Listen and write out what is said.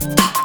Bye.